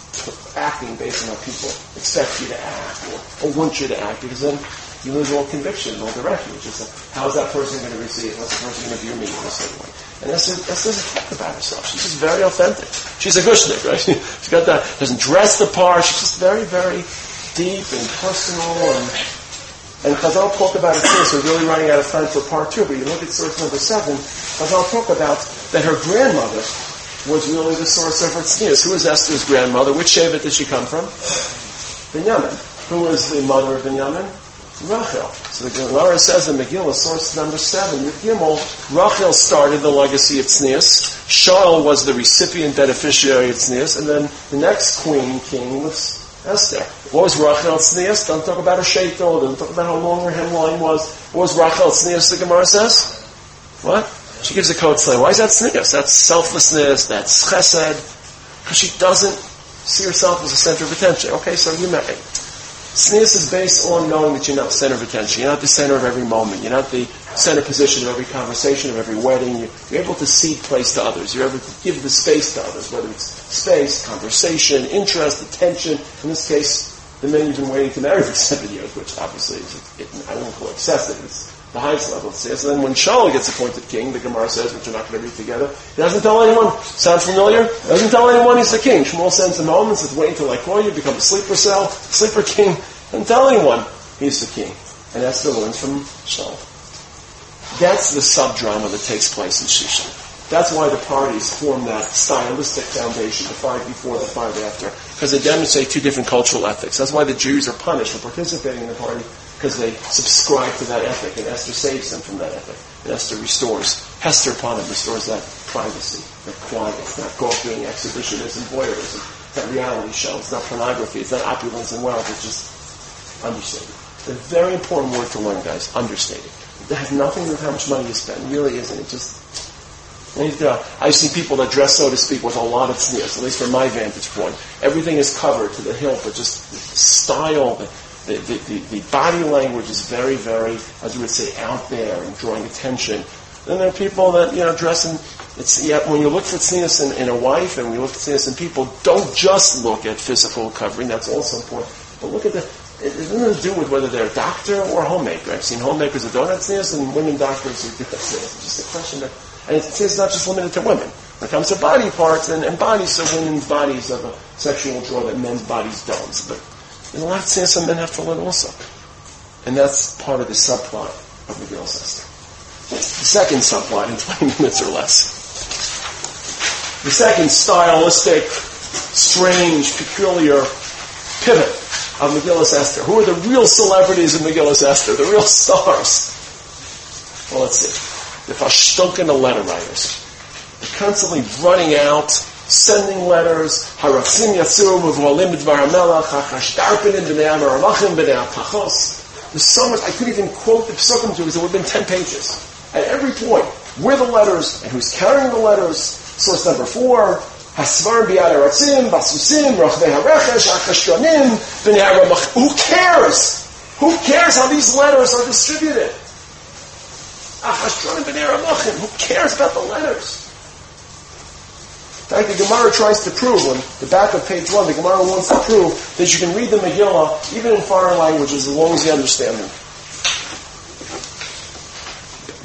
acting based on how people expect you to act or, or want you to act, because then you lose all conviction, all direction. It's like, how is that person going to receive? How's the person going to view me in a certain way? And that's Esther doesn't talk about herself. She's just very authentic. She's a gushnik, right? [LAUGHS] She's got that, doesn't dress the part. She's just very, very deep and personal. And, and Chazal talk about it so we're really running out of time for part two, but you look at source number seven, Chazal talk about that her grandmother was really the source of her tznius. Who was Esther's grandmother? Which Shevet did she come from? Binyamin. Who was the mother of Binyamin? Rachel. So the Gemara says in Megillah, source number seven, Yud Gimel, Rachel started the legacy of Tznius. Shaul was the recipient beneficiary of Tznius, and then the next queen, king, was Esther. What was Rachel's Tznius? Don't talk about her sheitel, don't talk about how long her hemline was. What was Rachel's Tznius, the Gemara says? What? She gives a code saying, why is that Tznius? That's selflessness, that's chesed, because she doesn't see herself as a center of attention. Okay, so you may. Tznius is based on knowing that you're not the center of attention. You're not the center of every moment. You're not the center position of every conversation, of every wedding. You're able to cede place to others. You're able to give the space to others, whether it's space, conversation, interest, attention. In this case, the men you've been waiting to marry for [LAUGHS] seven years, which obviously is, it, I won't call excessive. It's the highest level of tznius. And then when Shaul gets appointed king, the Gemara says, which we're not going to read together, he doesn't tell anyone. Sound familiar? Doesn't tell anyone he's the king. Shmuel sends him home and says, wait until I call you, become a sleeper cell, sleeper king, and tell anyone he's the king. And Esther learns from Shaul. That's the subdrama that takes place in Shushan. That's why the parties form that stylistic foundation, the five before, the five after, because they demonstrate two different cultural ethics. That's why the Jews are punished for participating in the party, because they subscribe to that ethic, and Esther saves them from that ethic. And Esther restores, Hester upon restores that privacy, that quiet. that gawking exhibitionism, voyeurism. that reality show. It's not pornography. It's not opulence and wealth. It's just understated. It's a very important word to learn, guys. Understated. It has nothing to do with how much money you spend. It really isn't. It just I see people that dress, so to speak, with a lot of tznius, at least from my vantage point. Everything is covered to the hilt, but just style, the, the, the, the, body language is very, very, as we would say, out there and drawing attention. Then there are people that, you know, dress in, it's, yeah, when you look for tznius in, in a wife and you look for tznius in people, don't just look at physical covering, that's also important. But look at the, it has nothing to do with whether they're a doctor or a homemaker. I've seen homemakers that don't have tznius and women doctors who do have tznius. It's just a question of and it's not just limited to women. When it comes to body parts and, and bodies, so women's bodies have a sexual draw that men's bodies don't. But there's a lot of things some men have to learn also. And that's part of the subplot of the girl Esther. The second subplot in [LAUGHS] 20 minutes or less. The second stylistic, strange, peculiar pivot of Megillus Esther. Who are the real celebrities of Megillus Esther? The real stars? Well, let's see the Fashtoken letter writers. They're constantly running out, sending letters, Harafsim Yatziru Mevolim B'dvar HaMelech, HaChashtarpenim B'nei HaMaralachim B'nei HaPachos. There's so much, I couldn't even quote the psukim to because it would have been 10 pages. At every point, where the letters and who's carrying the letters, source number four, B'yad Aratzim, Basusim, HaRechesh, B'nei. Who cares? Who cares how these letters are distributed? Who cares about the letters? In the Gemara tries to prove, on the back of page one, the Gemara wants to prove that you can read the Megillah even in foreign languages as long as you understand them.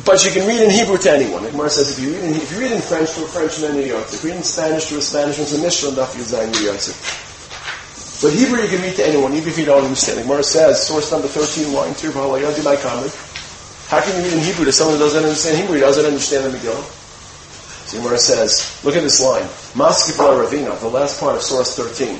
But you can read in Hebrew to anyone. The Gemara says if you read in, if you read in French to a Frenchman, New York, if you read in Spanish to a Spanishman, to a Mishnah, Daf Yuzayin, New York. But Hebrew you can read to anyone, even if you don't understand. The Gemara says, source number 13, line 2, do my comment. How can you read in Hebrew to someone who doesn't understand Hebrew? He doesn't understand the Megillah. Where it says, look at this line. Maskipla Ravina, the last part of source 13.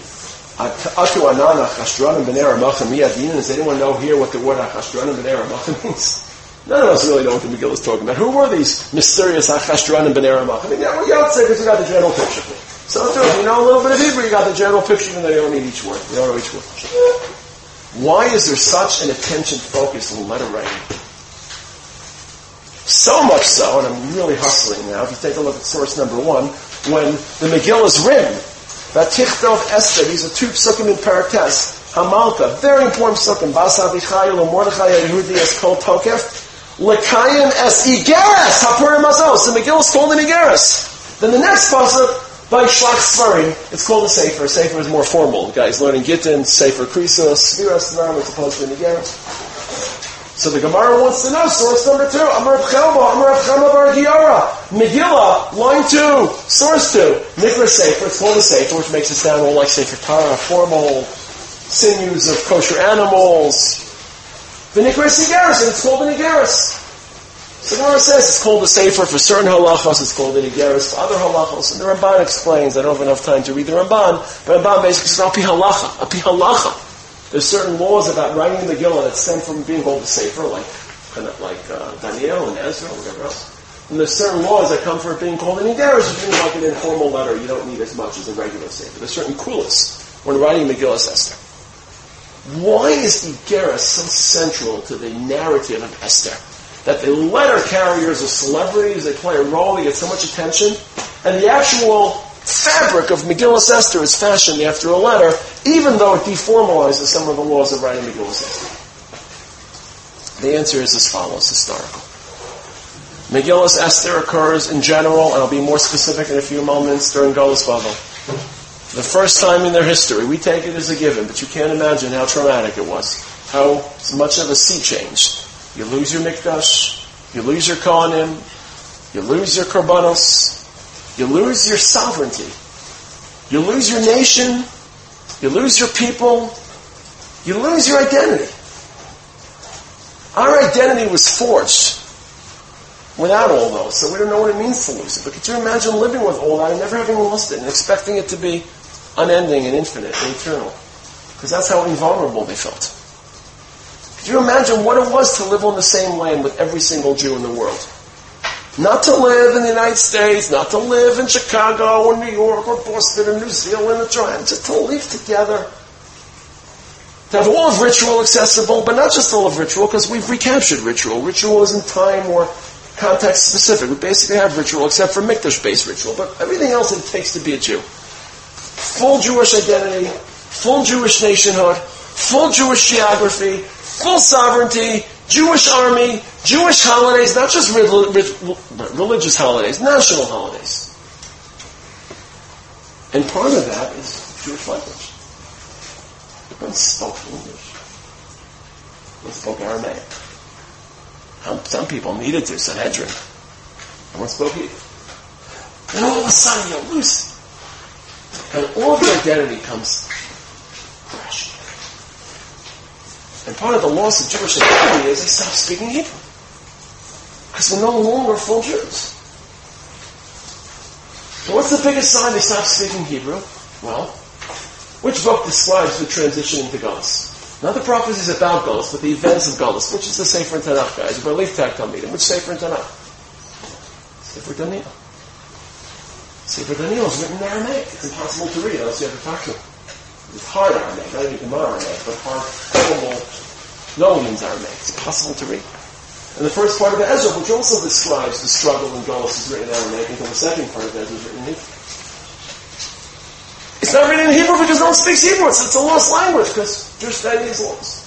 Atu anana chashdranim b'nei ramachim. Does anyone know here what the word chashdranim b'nei ramachim [LAUGHS] means? None of us really know what the Megillah is talking about. Who were these mysterious achashdranim b'nei ramachim? I mean, yeah, well, say because we got the general picture. So if you know a little bit of Hebrew, you got the general picture, even though you don't need each word. You don't know each word. Why is there such an attention focus on letter writing? So much so, and I'm really hustling now, if you take a look at source number one, when the Megillah is written, Vatichtov Esther, these are two psukim in Parates, Hamalka, very important psukim, Bas Avichayel, Mordechai Yehudi Kol Tokef, Lekayim es Igeres, Hapurim Mazos, the Megillah is called an Igeres. Then the next pasuk, by Shlach Svarim, it's called a Sefer. Sefer is more formal. The guy's learning Gittin, Sefer Krisos, Sviras Nam, it's supposed to an Igeres. So the Gemara wants to know, source number two, Amar Chelba, Amar Chema Bar Giora, Megillah, line two, source two, Mikra Sefer, it's called a Sefer, which makes it sound all like Sefer Torah, formal sinews of kosher animals. The Nikra Sigaris, and it's called the Nigaris. The Gemara says it's called a Sefer for certain halachos, it's called the Nigaris for other halachos, and the Ramban explains, I don't have enough time to read the Ramban, but Ramban basically says, Api halacha, Api halacha. There's certain laws about writing the Megillah that stem from being called the Sefer, like kind of like uh, Daniel and Ezra whatever else. And there's certain laws that come from being called an Igarish, which means like an informal letter. You don't need as much as a regular Sefer. There's certain kulas when writing the Megillah Esther. Why is the Igeris so central to the narrative of Esther? That the letter carriers are celebrities, they play a role, they get so much attention, and the actual fabric of Megillah Esther is fashioned after a letter, even though it deformalizes some of the laws of writing Megillah Esther? The answer is as follows, historical. Megillah Esther occurs in general, and I'll be more specific in a few moments, during Golos Bavel. The first time in their history, we take it as a given, but you can't imagine how traumatic it was. How much of a sea change. You lose your Mikdash, you lose your Kohanim, you lose your Korbanos, you lose your sovereignty, you lose your nation, you lose your people, you lose your identity. Our identity was forged without all those, so we don't know what it means to lose it. But could you imagine living with all that and never having lost it and expecting it to be unending and infinite and eternal? Because that's how invulnerable they felt. Could you imagine what it was to live on the same land with every single Jew in the world? Not to live in the United States, not to live in Chicago or New York or Boston or New Zealand or Toronto, just to live together to have all of ritual accessible, but not just all of ritual, because we've recaptured ritual. Ritual isn't time or context specific. We basically have ritual except for Mikdash-based ritual, but everything else it takes to be a Jew. Full Jewish identity, full Jewish nationhood, full Jewish geography, full sovereignty, Jewish army, Jewish holidays, not just religious holidays, national holidays. And part of that is Jewish language. Everyone spoke English. They spoke Aramaic. Some people needed to, Sanhedrin. Everyone spoke Hebrew. And all of a sudden you lose And all the identity comes crashing. And part of the loss of Jewish identity is they stop speaking Hebrew. Because they're no longer full Jews. So what's the biggest sign they stop speaking Hebrew? Well, which book describes the transition into Galus? Not the prophecies about Galus, but the events of Galus. Which is the Sefer in Tanakh, guys? You leave tag meeting. Which Sefer in Tanakh? Sefer Daniel. Sefer Daniel is written in Aramaic. It's impossible to read unless you have a Takshim. It's hard Aramaic, not even Gemara Aramaic, but hard, horrible, no means Aramaic. It's impossible to read. And the first part of Ezra, which also describes the struggle in Galus, is written in Aramaic, until the second part of Ezra is written in Hebrew. It's not written in Hebrew because no one speaks Hebrew. It's, it's a lost language because Jewish identity is lost.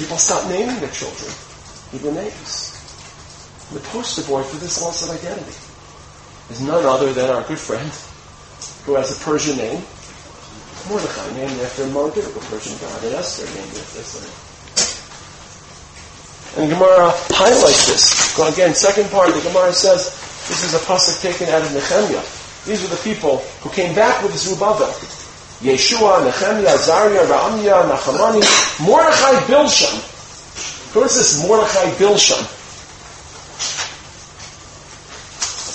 People stop naming their children Hebrew names. The poster boy for this loss of identity is none other than our good friend who has a Persian name, Mordechai, named after Marduk, a Persian god, and Esther, named after Ishtar. And Gemara highlights this. Again, second part, the Gemara says this is a pasuk taken out of Nehemiah. These are the people who came back with Zerubbabel. Yeshua, Nehemiah, Azariah, Ra'amia, Nachamani, Mordechai Bilshan. Who is this Mordechai Bilshan?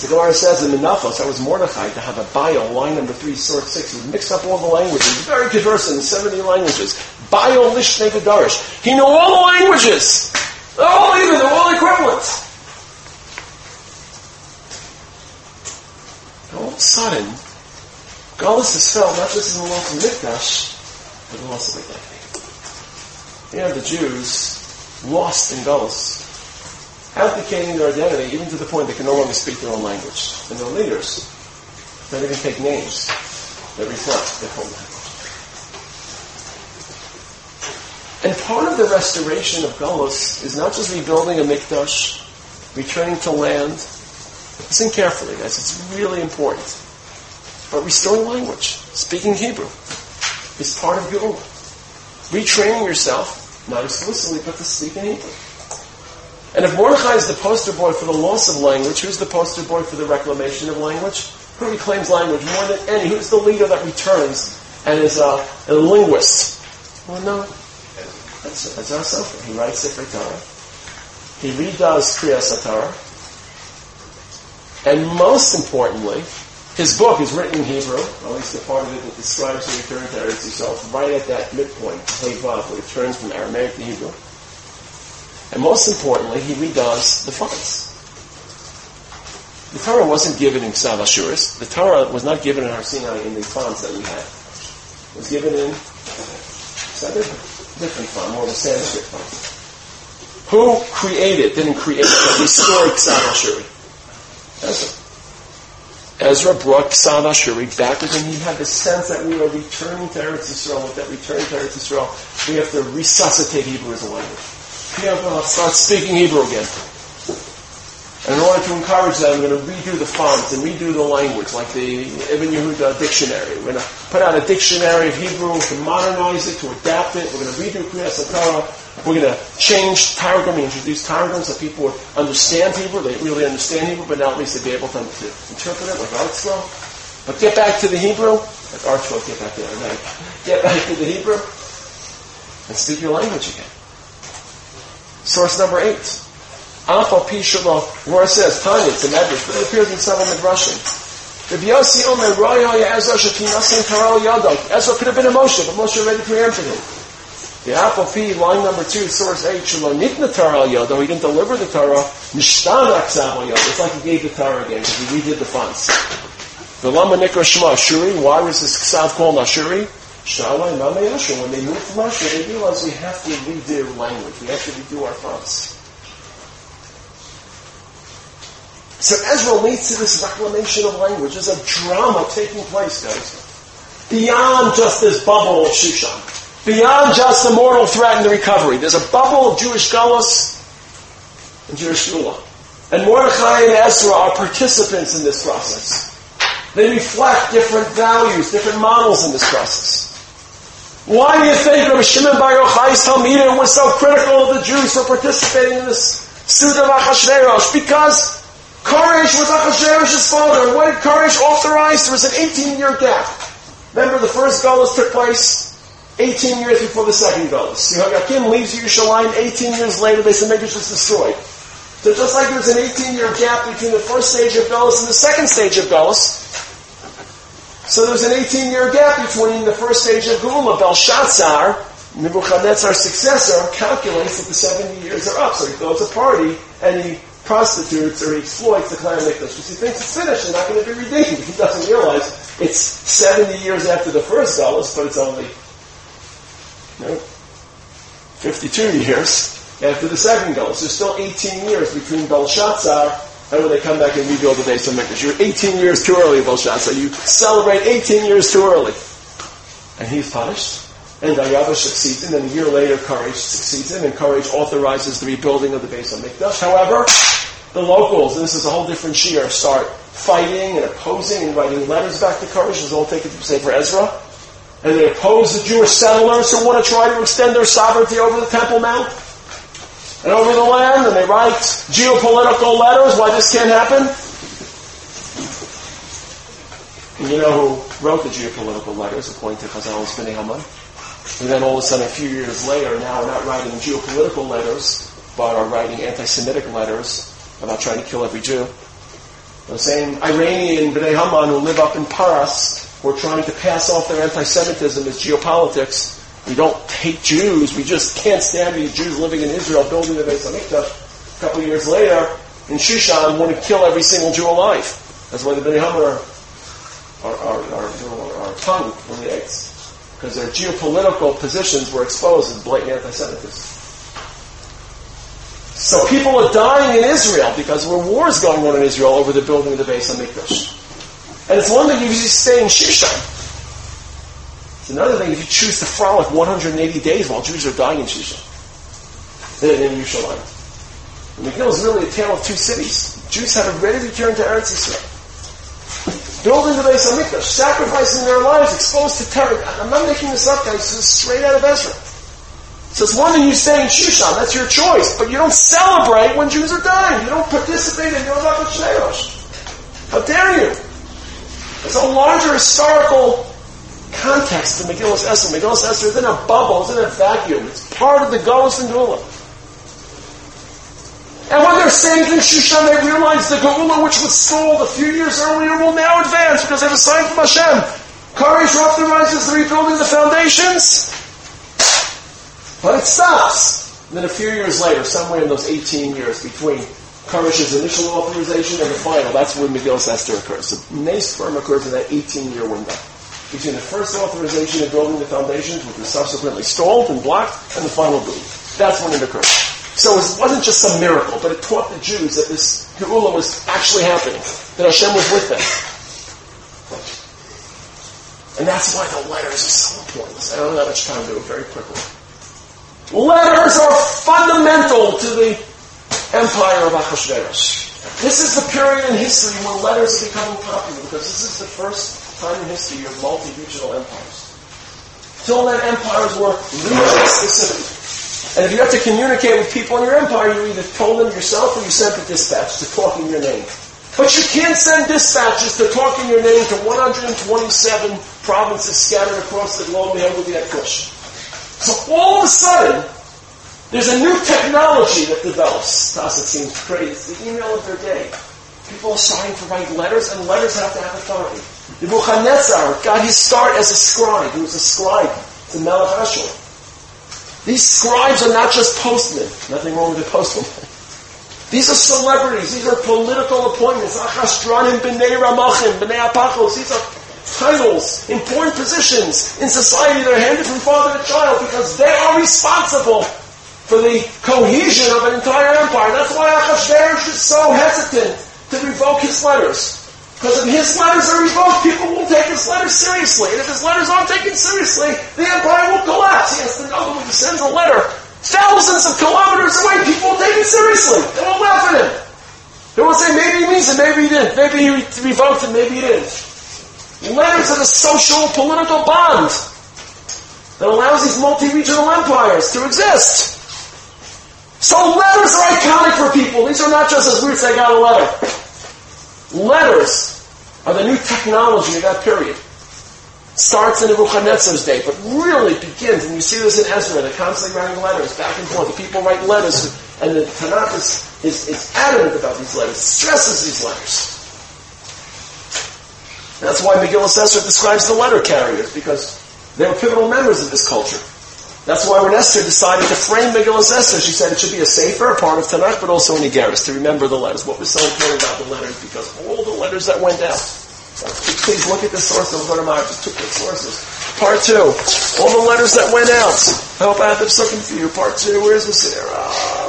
The Gemara says in Menachos, that was Mordechai to have a bio, line number three, sort six. He mix up all the languages, very conversant in 70 languages. Bio Lishne Gedarish. He knew all the languages. They're all even, they're all equivalent. all of a sudden, Galus is felt not just in the loss of Mikdash, but the loss of identity. Have the Jews lost in Galus, abdicating their identity even to the point they can no longer speak their own language. And their leaders don't even take names that reflect their own language. And part of the restoration of Galus is not just rebuilding a Mikdash, returning to land, Listen carefully, guys. It's really important. But restoring language, speaking Hebrew, is part of Geulah. Retraining yourself, not exclusively, but to speak in Hebrew. And if Mordechai is the poster boy for the loss of language, who's the poster boy for the reclamation of language? Who reclaims language more than any? Who's the leader that returns and is a, a linguist? Well, no. That's, that's our Sefer. He writes Sefer Torah. He redoes Kriyas Torah. And most importantly, his book is written in Hebrew, at least the part of it that describes the return to Eretz Yisrael, right at that midpoint, Vav, where it turns from Aramaic to Hebrew. And most importantly, he redoes the fonts. The Torah wasn't given in Ksav Ashuris. The Torah was not given in Har Sinai in the fonts that we had. It was given in a different font, more of a Sanskrit font. Who created, didn't create, but restored Ksav Ashuri? Ezra. Ezra brought Ksav Ashuri back with him. He had the sense that we are returning to Eretz Yisrael. With that return to Eretz Yisrael, we have to resuscitate Hebrew as a language. We have to start speaking Hebrew again. And in order to encourage that, I'm going to redo the fonts and redo the language, like the Ben Yehuda dictionary. We're going to put out a dictionary of Hebrew to modernize it, to adapt it. We're going to redo Kriyas Torah. We're going to change Targum, introduce Targum so people would understand Hebrew. They really understand Hebrew, but now at least they'd be able to, to interpret it like ArtScroll. But get back to the Hebrew, like ArtScroll, get back to that. Get back to the Hebrew and speak your language again. Source number eight. Alpha P Shalom, where it says, Tanya, it's a medrash, but it appears in several midrashim. Rabbi Yossi Omer, Royo Ezra Shekinasim Karel Yadok. Ezra could have been a Moshe, but Moshe already preempted him. The apple P, line number two, source eight, Shalom Nitna Torah Yodo, he didn't deliver the Torah, Mishtan Aksav Yodo. It's like he gave the Torah again, because he redid the fonts. The Lama Nikra Shema, Shuri, why was this Ksav called Ashuri? Mame Yashu. When they moved from Russia, they realized we have to redo language. We have to redo our fonts. So Ezra leads to this reclamation of language. There's a drama taking place, guys. Beyond just this bubble of Shushan. Beyond just the mortal threat and the recovery. There's a bubble of Jewish galus and Jewish Shula. And Mordechai and Ezra are participants in this process. They reflect different values, different models in this process. Why do you think Rabbi Shimon Bar Yochai's Talmidim was so critical of the Jews for participating in this suit of Achashverosh? Because Koresh was Achashverosh's father. What did Koresh authorize? There was an 18-year gap. Remember, the first Golos took place 18 years before the second Golos. Yehoiakim leaves Yerushalayim 18 years later, they say Megiddo is destroyed. So just like there's an 18-year gap between the first stage of Golos and the second stage of Golos, so there's an 18-year gap between the first stage of Gula. Belshazzar, Nebuchadnezzar's successor, calculates that the 70 years are up. So he throws a party and he prostitutes or he exploits the clan Mikdash because he thinks it's finished and not going to be redeemed. He doesn't realize it's 70 years after the first Golos, but it's only you know, 52 years after the second Golos. There's still 18 years between Belshazzar and when they come back and rebuild the base of Mikdash. You're 18 years too early, Belshazzar. You celebrate 18 years too early. And he's punished. And Darius succeeds him, and a year later, Koresh succeeds him, and Koresh authorizes the rebuilding of the base of Mikdash. However, the locals, and this is a whole different shiur, start fighting and opposing and writing letters back to Koresh. This is all taken from Sefer Ezra. And they oppose the Jewish settlers who want to try to extend their sovereignty over the Temple Mount and over the land, and they write geopolitical letters why this can't happen. And you know who wrote the geopolitical letters, according to Chazal's Bnei Haman? And then all of a sudden, a few years later, now we're not writing geopolitical letters, but are writing anti-Semitic letters about trying to kill every Jew. The same Iranian Bnei Haman who live up in Paris Paras were trying to pass off their anti-Semitism as geopolitics. We don't hate Jews. We just can't stand these Jews living in Israel building the Beis Hamikdash. A couple of years later, in Shushan, want to kill every single Jew alive. That's why the Bnei are, are, are, are, tongue when they because their geopolitical positions were exposed as blatant anti-Semitism. So people are dying in Israel because there were wars going on in Israel over the building of the Beis Hamikdash. And it's one thing if you stay in Shushan. It's another thing if you choose to frolic 180 days while Jews are dying in Shushan. In, Yerushalayim. The Megillah is really a tale of two cities. Jews had already returned to Eretz Israel building the Beis Hamikdash, sacrificing their lives, exposed to terror. I'm not making this up, guys. This is straight out of Ezra. So it's one thing you stay in Shushan, that's your choice, but you don't celebrate when Jews are dying. You don't participate in Yom HaSherosh. How dare you? It's a larger historical context to Megillus Esther. Megillus Esther is in a bubble, it's in a vacuum. It's part of the Golos and Gula. And when they're staying in Shushan, they realize the Geula, which was stalled a few years earlier, will now advance because they have a sign from Hashem. Koresh authorizes the rebuilding the foundations, but it stops. And then a few years later, somewhere in those 18 years between Koresh's initial authorization and the final, that's when Megillus Esther occurs. The Nes firm occurs in that 18-year window. Between the first authorization of building the foundations, which was subsequently stalled and blocked, and the final boom. That's when it occurred. So it wasn't just some miracle, but it taught the Jews that this Geula was actually happening, that Hashem was with them. And that's why the letters are so important. I don't have much time to do it very quickly. Letters are fundamental to the empire of Achashverosh. This is the period in history when letters are becoming popular because this is the first time in history of multi-regional empires. Till then, empires were region specific. And if you have to communicate with people in your empire, you either told them yourself or you sent a dispatch to talk in your name. But you can't send dispatches to talk in your name to 127 provinces scattered across the globe with the push. So all of a sudden, there's a new technology that develops. To us, it seems crazy. It's the email of their day. People are starting to write letters, and letters have to have authority. Nebuchadnezzar got his start as a scribe. He was a scribe. to a Melech. These scribes are not just postmen. Nothing wrong with the postman. [LAUGHS] These are celebrities. These are political appointments. Achashdranim b'nei Ramachim, b'nei Apachos. These are titles, important positions in society that are handed from father to child because they are responsible for the cohesion of an entire empire. That's why Achashverosh is so hesitant to revoke his letters. Because if his letters are revoked, people won't take his letters seriously. And if his letters aren't taken seriously, the empire will collapse. He has to know that when he sends a letter thousands of kilometers away, people will take it seriously. They won't laugh at him. They won't say, maybe he means it, maybe he didn't. Maybe he revoked it, maybe he didn't. Letters are the social political bond that allows these multi-regional empires to exist. So letters are iconic for people. These are not just as weird as I got a letter. Letters are the new technology of that period. Starts in Nebuchadnezzar's day, but really begins, and you see this in Ezra, they're constantly writing letters back and forth. The people write letters, and the Tanakh is, is, is adamant about these letters, stresses these letters. That's why Megillah Esther describes the letter carriers, because they were pivotal members of this culture. That's why when Esther decided to frame Megillah Esther, she said it should be a safer, a part of Tanakh, but also an Igeris, to remember the letters. What was so important about the letters? Because all the letters that went out. Please look at the source of what I just took the sources. Part two. All the letters that went out. I hope I have the something for you. Part two. Where's this here?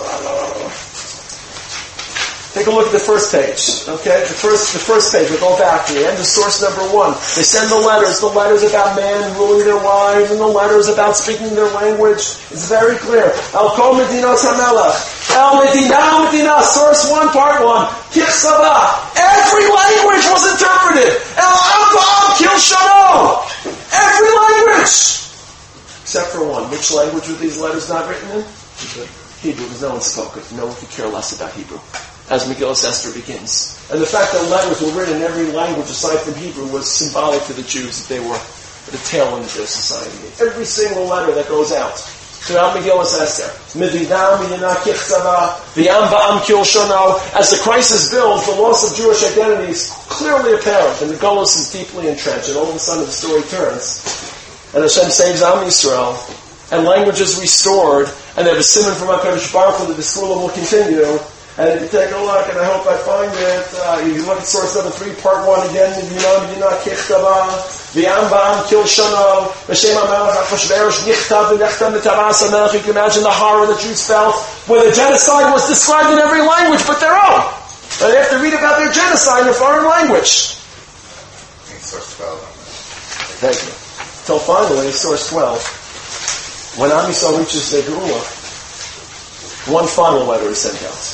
Take a look at the first page. Okay, the first the first page. We'll go back to the end of source number one. They send the letters. The letters about men ruling their wives, and the letters about speaking their language. It's very clear. El Kol Medina Samelach. El Medina Medina. Source one, part one. Kichsava. Every language was interpreted. El Abba Kil. Every language. Except for one. Which language were these letters not written in? Hebrew, because no one spoke it. No one could care less about Hebrew as Megillah Esther begins. And the fact that letters were written in every language aside from Hebrew was symbolic to the Jews that they were the tail end of their society. Every single letter that goes out throughout Megillah Esther, as the crisis builds, the loss of Jewish identity is clearly apparent, and the Golos is deeply entrenched, and all of a sudden the story turns, and Hashem saves Am Yisrael, and language is restored, and they have a simon from HaKadosh Baruch Hu that the school will continue, and if you take a look, and I hope I find it, uh, you look at source number three, part one again, Yinam Yinah Kichtaba, V'yambam Kil Shano, V'shem HaMelech HaChoshverosh Nichtav V'nechtam V'tavas HaMelech. You can imagine the horror the Jews felt when the genocide was described in every language but their own. And they have to read about their genocide in a foreign language. Source 12. Thank you. Till finally, source 12, when Amisal reaches the Geula, one final letter is sent out.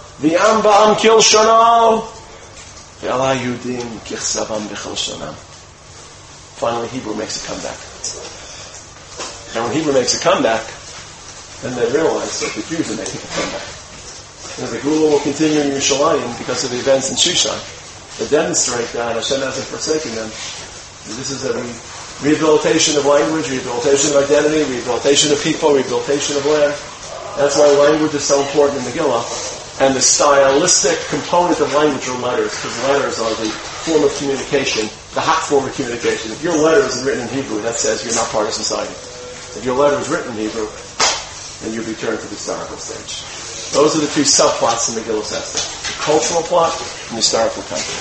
Kil shana. V'ala yudim kichsavam b'chil shana. Finally, Hebrew makes a comeback. And when Hebrew makes a comeback, then they realize that the Jews are making a comeback. And the Gula will continue in Yerushalayim because of the events in Shushan that demonstrate that Hashem hasn't forsaken them. This is a re- rehabilitation of language, rehabilitation of identity, rehabilitation of people, rehabilitation of land. That's why language is so important in the Megillah and the stylistic component of language are letters, because letters are the form of communication the hot form of communication. If your letter is written in Hebrew, that says you're not part of society. If your letter is written in Hebrew, then you return to the historical stage. Those are the two subplots in Megillah Esther. The cultural plot and the historical context.